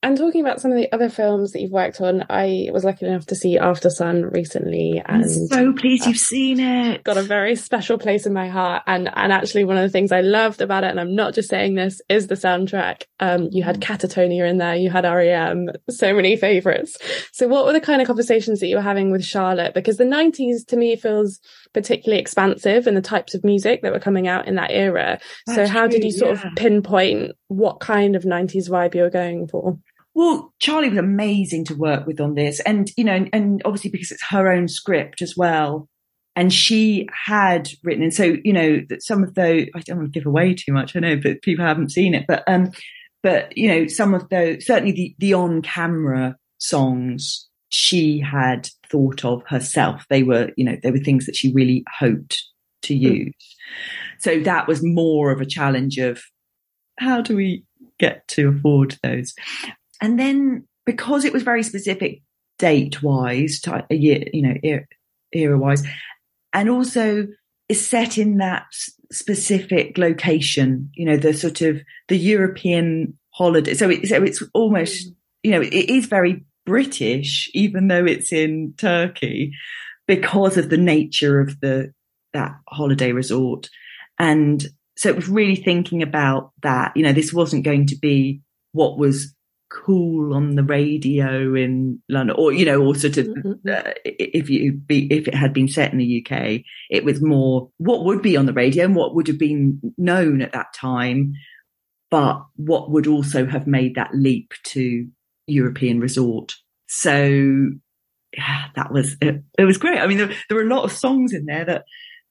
And talking about some of the other films that you've worked on, I was lucky enough to see Aftersun recently, and I'm so pleased you've seen it. Got a very special place in my heart, and and actually one of the things I loved about it, and I'm not just saying this, is the soundtrack. Um, you had mm. Catatonia in there, you had REM, so many favourites. So, what were the kind of conversations that you were having with Charlotte? Because the '90s to me feels particularly expansive in the types of music that were coming out in that era. That's so, how true, did you sort yeah. of pinpoint what kind of '90s vibe you were going for? Well, Charlie was amazing to work with on this. And, you know, and, and obviously because it's her own script as well. And she had written, and so, you know, that some of those, I don't want to give away too much, I know, but people haven't seen it, but, um, but, you know, some of those, certainly the, the on camera songs she had thought of herself. They were, you know, they were things that she really hoped to hmm. use. Mm. So that was more of a challenge of how do we get to afford those? And then because it was very specific date wise, a year, you know, era wise, and also is set in that specific location, you know, the sort of the European holiday. So, it, so it's almost, you know, it is very British, even though it's in Turkey, because of the nature of the that holiday resort. And so it was really thinking about that. You know, this wasn't going to be what was cool on the radio in London, or you know, or sort of mm-hmm. uh, if you be if it had been set in the UK, it was more what would be on the radio and what would have been known at that time, but what would also have made that leap to European resort. So yeah, that was it, it was great. I mean, there, there were a lot of songs in there that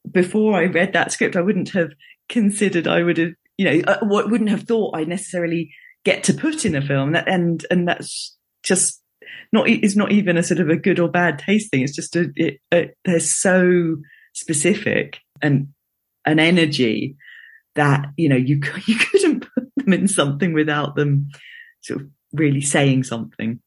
before I read that script, I wouldn't have considered I would have, you know, uh, wouldn't have thought I necessarily get to put in a film and and that's just not it's not even a sort of a good or bad taste thing it's just a, it, a, they're so specific and an energy that you know you you couldn't put them in something without them sort of really saying something.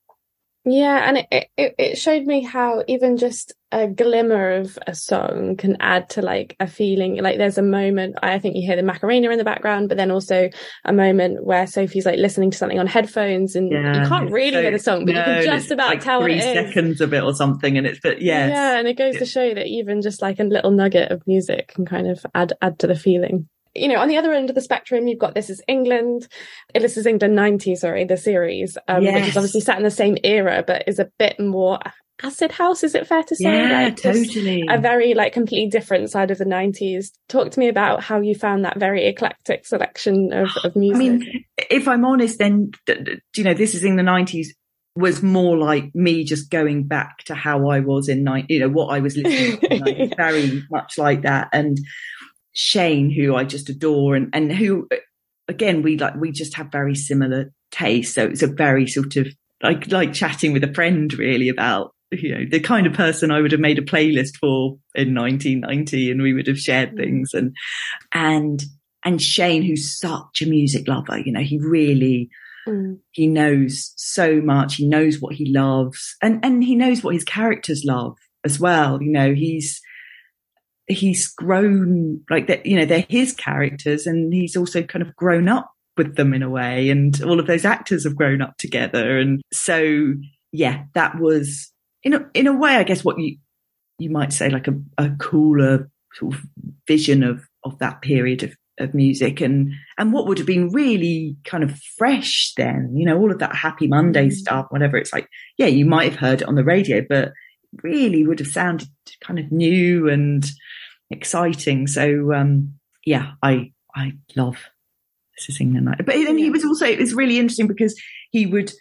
Yeah, and it, it it showed me how even just a glimmer of a song can add to like a feeling. Like there's a moment I think you hear the Macarena in the background, but then also a moment where Sophie's like listening to something on headphones, and yeah, you can't really so, hear the song, but no, you can just about like tell three seconds of it or something, and it's but yeah, yeah, and it goes to show that even just like a little nugget of music can kind of add add to the feeling you know, on the other end of the spectrum, you've got This Is England. This is England 90, sorry, the series, um, yes. which is obviously set in the same era, but is a bit more acid house. Is it fair to say? Yeah, like, totally. A very like completely different side of the 90s. Talk to me about how you found that very eclectic selection of, of music. I mean, if I'm honest, then, you know, This Is in the 90s was more like me just going back to how I was in night, you know, what I was listening to, very much like that. And Shane, who I just adore, and and who again we like we just have very similar tastes. So it's a very sort of like like chatting with a friend really about you know the kind of person I would have made a playlist for in 1990, and we would have shared mm. things and and and Shane, who's such a music lover, you know, he really mm. he knows so much. He knows what he loves, and and he knows what his characters love as well. You know, he's he's grown like that, you know, they're his characters and he's also kind of grown up with them in a way. And all of those actors have grown up together. And so, yeah, that was in a, in a way, I guess what you, you might say like a, a cooler sort of vision of, of that period of, of music and, and what would have been really kind of fresh then, you know, all of that happy Monday mm. stuff, whatever. It's like, yeah, you might have heard it on the radio, but really would have sounded kind of new and exciting. So um, yeah, I I love is England. But then he was also it's really interesting because he would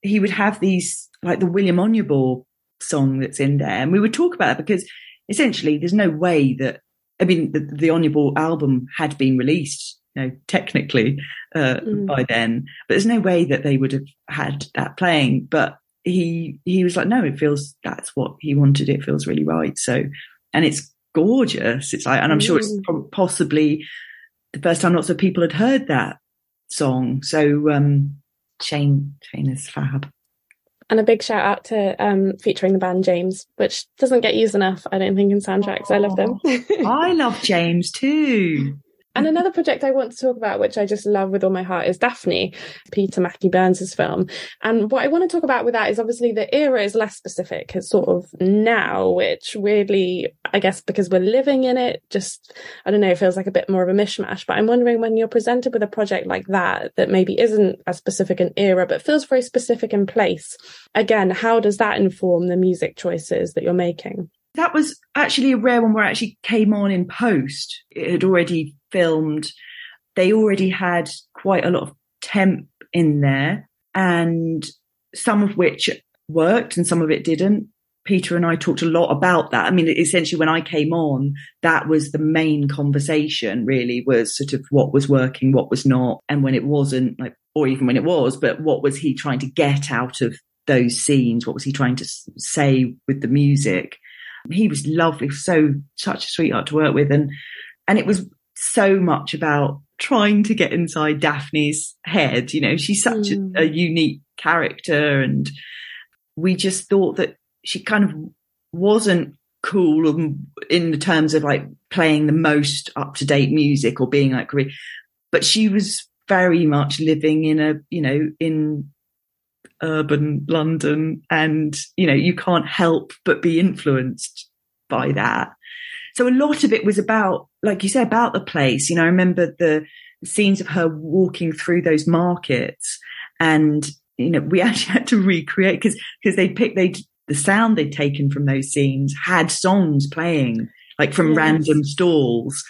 he would have these like the William Onyeabor song that's in there, and we would talk about it because essentially there's no way that I mean the, the Onyeabor album had been released, you know, technically uh, mm. by then, but there's no way that they would have had that playing. But he he was like, no, it feels that's what he wanted. It feels really right. So, and it's gorgeous. It's like, and I'm sure it's mm. possibly the first time lots of people had heard that song. So, um, Shane, Shane is fab. And a big shout out to um, featuring the band James, which doesn't get used enough, I don't think, in soundtracks. Oh, I love them. I love James too. And another project I want to talk about, which I just love with all my heart, is Daphne, Peter Mackie Burns' film. And what I want to talk about with that is obviously the era is less specific. It's sort of now, which weirdly, I guess because we're living in it, just, I don't know, it feels like a bit more of a mishmash. But I'm wondering when you're presented with a project like that, that maybe isn't as specific an era, but feels very specific in place. Again, how does that inform the music choices that you're making? That was actually a rare one where it actually came on in post. It had already filmed. They already had quite a lot of temp in there and some of which worked and some of it didn't. Peter and I talked a lot about that. I mean, essentially when I came on, that was the main conversation really was sort of what was working, what was not. And when it wasn't like, or even when it was, but what was he trying to get out of those scenes? What was he trying to say with the music? He was lovely, so such a sweetheart to work with. And, and it was so much about trying to get inside Daphne's head. You know, she's such mm. a, a unique character and we just thought that she kind of wasn't cool in the terms of like playing the most up to date music or being like, but she was very much living in a, you know, in urban London and, you know, you can't help but be influenced by that. So a lot of it was about, like you said, about the place. You know, I remember the scenes of her walking through those markets and, you know, we actually had to recreate because, because they picked, they, the sound they'd taken from those scenes had songs playing like from yes. random stalls.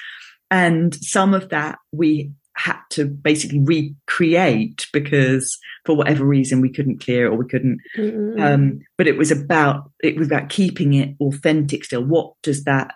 And some of that we had to basically recreate because for whatever reason we couldn't clear it or we couldn't um, but it was about it was about keeping it authentic still what does that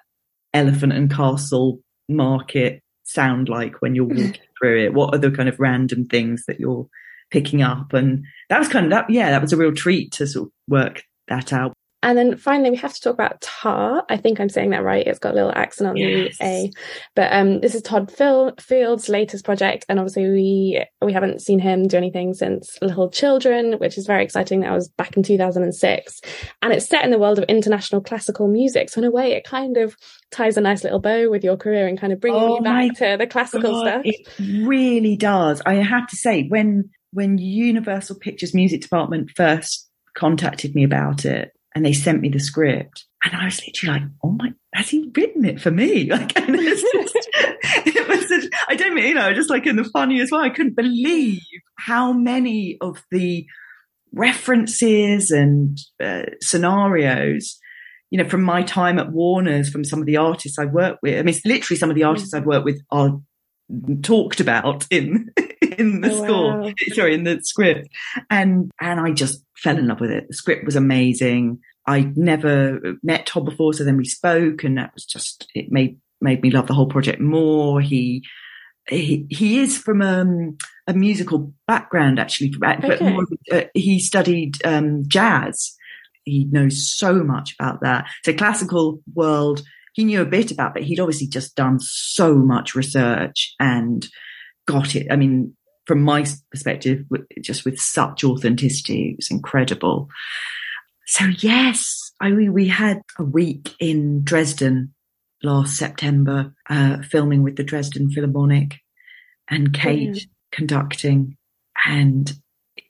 elephant and castle market sound like when you're walking through it? What are the kind of random things that you're picking up? And that was kind of that yeah that was a real treat to sort of work that out And then finally, we have to talk about Tár. I think I'm saying that right. It's got a little accent on yes. the A. But um, this is Todd Phil- Field's latest project, and obviously we we haven't seen him do anything since Little Children, which is very exciting. That was back in 2006, and it's set in the world of international classical music. So in a way, it kind of ties a nice little bow with your career and kind of bringing oh you back to the classical God, stuff. It really does. I have to say, when when Universal Pictures Music Department first contacted me about it, and they sent me the script. And I was literally like, oh my, has he written it for me? Like, it was just, it was such, I don't mean, you know, just like in the funniest way. I couldn't believe how many of the references and uh, scenarios, you know, from my time at Warner's, from some of the artists I worked with. I mean, it's literally some of the artists I've worked with are talked about in in the oh, score wow. sorry in the script and and i just fell in love with it the script was amazing I'd never met todd before so then we spoke and that was just it made made me love the whole project more he he, he is from um, a musical background actually but okay. more, uh, he studied um, jazz he knows so much about that so classical world he knew a bit about, but he'd obviously just done so much research and got it. I mean, from my perspective, just with such authenticity, it was incredible. So yes, I mean, we had a week in Dresden last September, uh, filming with the Dresden Philharmonic and Cate conducting. And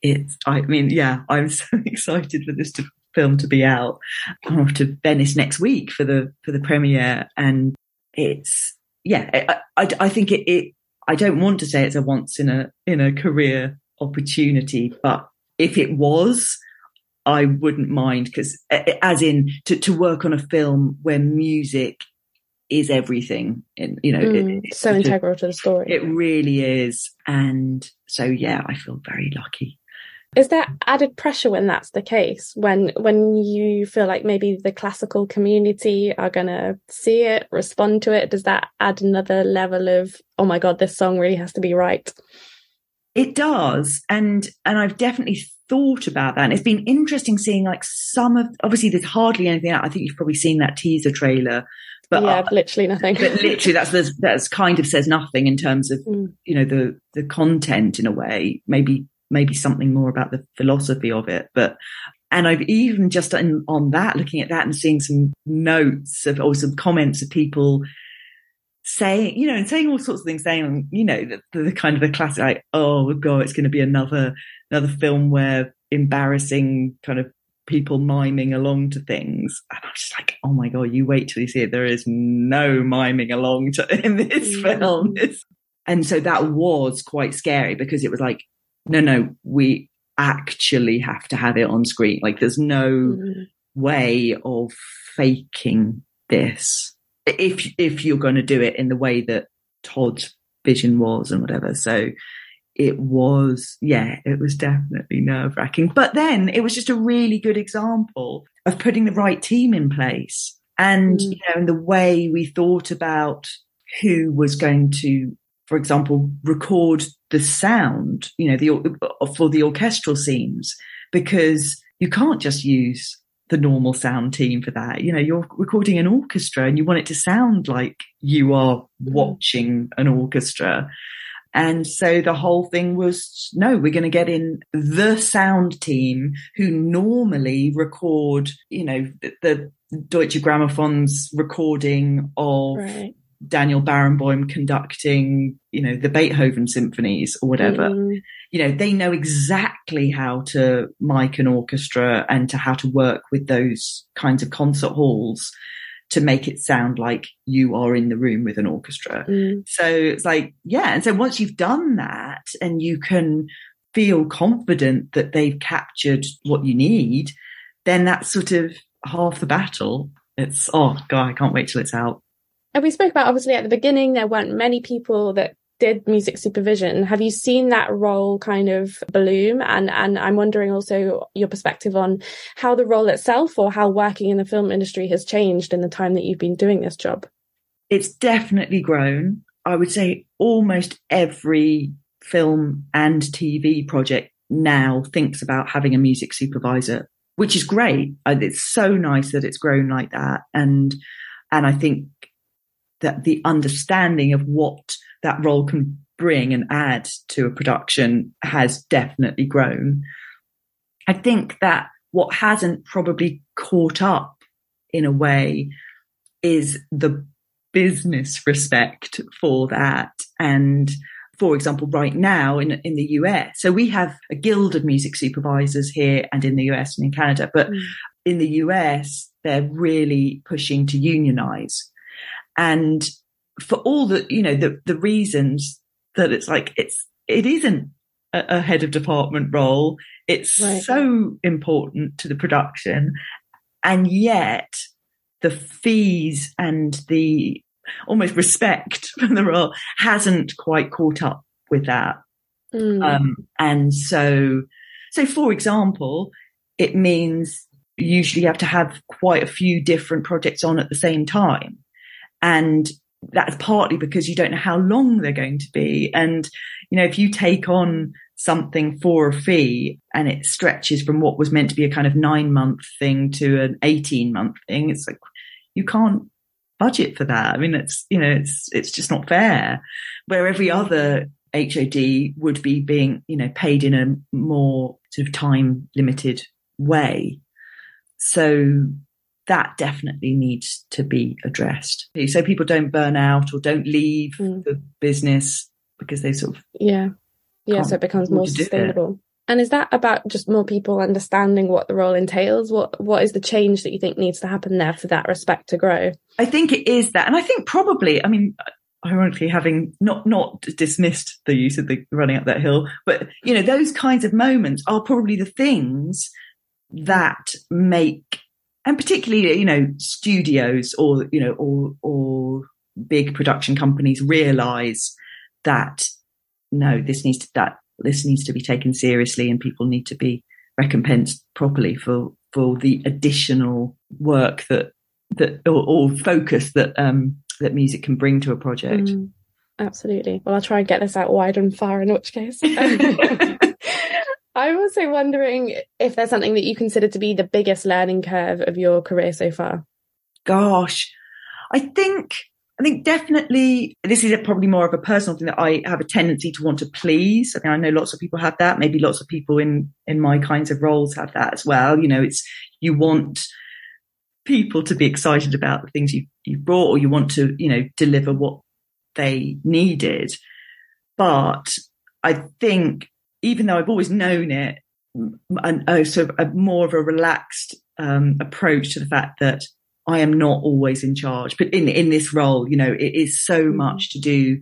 it's, I mean, yeah, I'm so excited for this to film to be out. I'm off to Venice next week for the for the premiere, and it's yeah. I I, I think it, it. I don't want to say it's a once in a in a career opportunity, but if it was, I wouldn't mind because, as in, to, to work on a film where music is everything, and you know, mm, it, so integral to the story. It really is, and so yeah, I feel very lucky. Is there added pressure when that's the case? When when you feel like maybe the classical community are gonna see it, respond to it? Does that add another level of oh my god, this song really has to be right? It does, and and I've definitely thought about that. And it's been interesting seeing like some of obviously there's hardly anything out. I think you've probably seen that teaser trailer. But yeah, uh, literally nothing. but literally, that's that's kind of says nothing in terms of mm. you know the the content in a way. Maybe maybe something more about the philosophy of it. But, and I've even just in, on that, looking at that and seeing some notes of, or some comments of people saying, you know, and saying all sorts of things, saying, you know, the, the kind of the classic, like, oh god, it's going to be another, another film where embarrassing kind of people miming along to things. And I'm just like, oh my God, you wait till you see it. There is no miming along to in this film. It's, and so that was quite scary because it was like, no, no, we actually have to have it on screen. Like there's no mm-hmm. way of faking this if if you're going to do it in the way that Todd's vision was and whatever. So it was, yeah, it was definitely nerve wracking. But then it was just a really good example of putting the right team in place and, mm. you know, in the way we thought about who was going to for example, record the sound, you know, the, for the orchestral scenes, because you can't just use the normal sound team for that. You know, you're recording an orchestra and you want it to sound like you are mm. watching an orchestra. And so the whole thing was, no, we're going to get in the sound team who normally record, you know, the, the Deutsche Grammophon's recording of right. Daniel Barenboim conducting, you know, the Beethoven symphonies or whatever. Mm. You know, they know exactly how to mic an orchestra and to how to work with those kinds of concert halls to make it sound like you are in the room with an orchestra. Mm. So it's like, yeah. And so once you've done that and you can feel confident that they've captured what you need, then that's sort of half the battle. It's, oh God, I can't wait till it's out. And we spoke about obviously at the beginning, there weren't many people that did music supervision. Have you seen that role kind of bloom? And and I'm wondering also your perspective on how the role itself or how working in the film industry has changed in the time that you've been doing this job. It's definitely grown. I would say almost every film and TV project now thinks about having a music supervisor which is great. Uh, it's so nice that it's grown like that. And, and I think that the understanding of what that role can bring and add to a production has definitely grown. I think that what hasn't probably caught up in a way is the business respect for that. And for example, right now in, in the US, so we have a guild of music supervisors here and in the US and in Canada, but mm. in the US, they're really pushing to unionize. And for all the, you know, the, the reasons that it's like, it's, it isn't a, a head of department role. It's right. so important to the production. And yet the fees and the almost respect for the role hasn't quite caught up with that. Mm. Um, and so, so for example, it means usually you have to have quite a few different projects on at the same time. And that's partly because you don't know how long they're going to be. And, you know, if you take on something for a fee and it stretches from what was meant to be a kind of nine month thing to an 18 month thing, it's like, you can't budget for that. I mean, it's, you know, it's, it's just not fair. Where every other HOD would be being, you know, paid in a more sort of time limited way. So that definitely needs to be addressed. So people don't burn out or don't leave mm. the business because they sort of. Yeah. Yeah. So it becomes more sustainable. And is that about just more people understanding what the role entails? What what is the change that you think needs to happen there for that respect to grow? I think it is that, and I think probably, I mean, ironically, having not not dismissed the use of the running up that hill, but you know, those kinds of moments are probably the things that make, and particularly, you know, studios or you know, or or big production companies realize that no, this needs to that this needs to be taken seriously and people need to be recompensed properly for for the additional work that that or, or focus that um that music can bring to a project. Mm, absolutely. Well i'll try and get this out wide and far in which case i'm also wondering if there's something that you consider to be the biggest learning curve of your career so far gosh i think I think definitely this is probably more of a personal thing that I have a tendency to want to please. I mean, I know lots of people have that. Maybe lots of people in, in my kinds of roles have that as well. You know, it's, you want people to be excited about the things you, you brought or you want to, you know, deliver what they needed. But I think even though I've always known it, and oh, sort of a more of a relaxed um, approach to the fact that I am not always in charge, but in, in this role, you know, it is so mm-hmm. much to do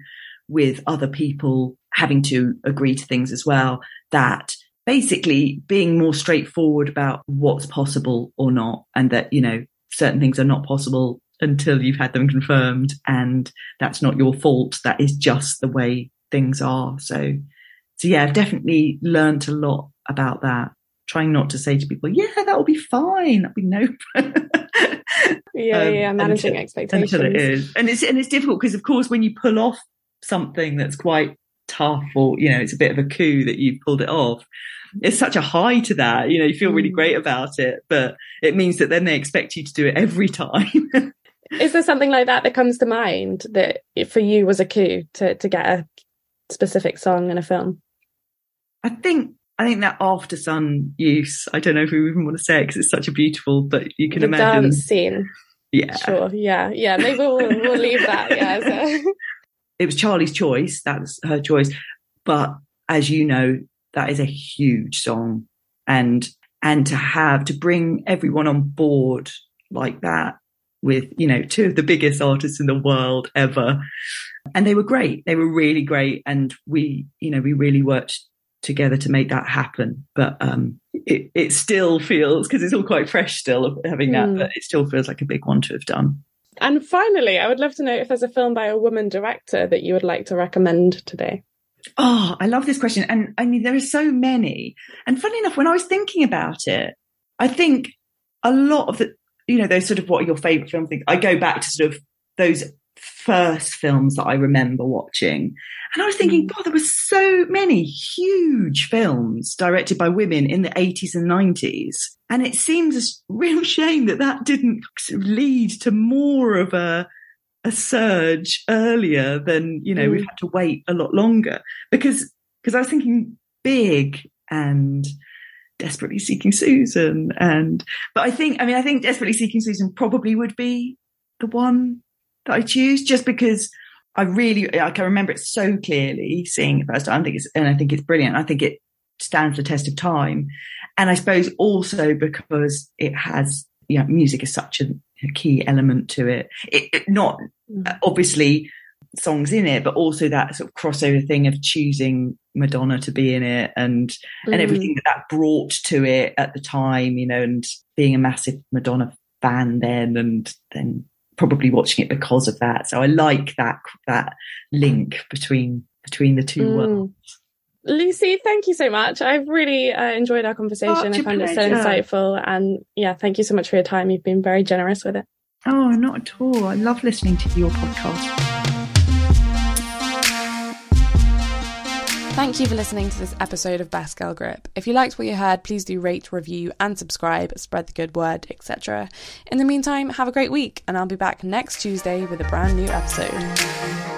with other people having to agree to things as well that basically being more straightforward about what's possible or not. And that, you know, certain things are not possible until you've had them confirmed. And that's not your fault. That is just the way things are. So, so yeah, I've definitely learned a lot about that. Trying not to say to people, yeah, that will be fine. That'll be no yeah, um, yeah, managing until, expectations. Until it is, and it's and it's difficult because, of course, when you pull off something that's quite tough, or you know, it's a bit of a coup that you've pulled it off. It's such a high to that, you know, you feel really mm. great about it, but it means that then they expect you to do it every time. is there something like that that comes to mind that for you was a coup to to get a specific song in a film? I think I think that Aftersun use, I don't know if we even want to say it because it's such a beautiful, but you can the imagine. dance scene. Yeah. Sure. Yeah. Yeah. Maybe we'll, we'll leave that. Yeah. So. It was Charlie's choice. That was her choice. But as you know, that is a huge song. And, and to have, to bring everyone on board like that with, you know, two of the biggest artists in the world ever. And they were great. They were really great. And we, you know, we really worked together to make that happen. But um, it, it still feels, because it's all quite fresh still having that, mm. but it still feels like a big one to have done. And finally, I would love to know if there's a film by a woman director that you would like to recommend today. Oh, I love this question. And I mean, there are so many. And funny enough, when I was thinking about it, I think a lot of the, you know, those sort of what are your favorite film things, I go back to sort of those first films that I remember watching. And I was thinking, mm. God, there were so many huge films directed by women in the 80s and 90s. And it seems a real shame that that didn't lead to more of a, a surge earlier than, you know, mm. we've had to wait a lot longer because, because I was thinking big and desperately seeking Susan. And, but I think, I mean, I think desperately seeking Susan probably would be the one that I choose just because I really, I can remember it so clearly seeing it first time. I think it's, and I think it's brilliant. I think it stands the test of time. And I suppose also because it has, you know, music is such a, a key element to it. It, it not mm. obviously songs in it, but also that sort of crossover thing of choosing Madonna to be in it and, mm. and everything that that brought to it at the time, you know, and being a massive Madonna fan then and then probably watching it because of that. So I like that that link between between the two mm. worlds. Lucy, thank you so much. I've really uh, enjoyed our conversation. Oh, I found pleasure. it so insightful. And yeah, thank you so much for your time. You've been very generous with it. Oh, not at all. I love listening to your podcast. Thank you for listening to this episode of Best Girl Grip. If you liked what you heard, please do rate, review, and subscribe, spread the good word, etc. In the meantime, have a great week, and I'll be back next Tuesday with a brand new episode.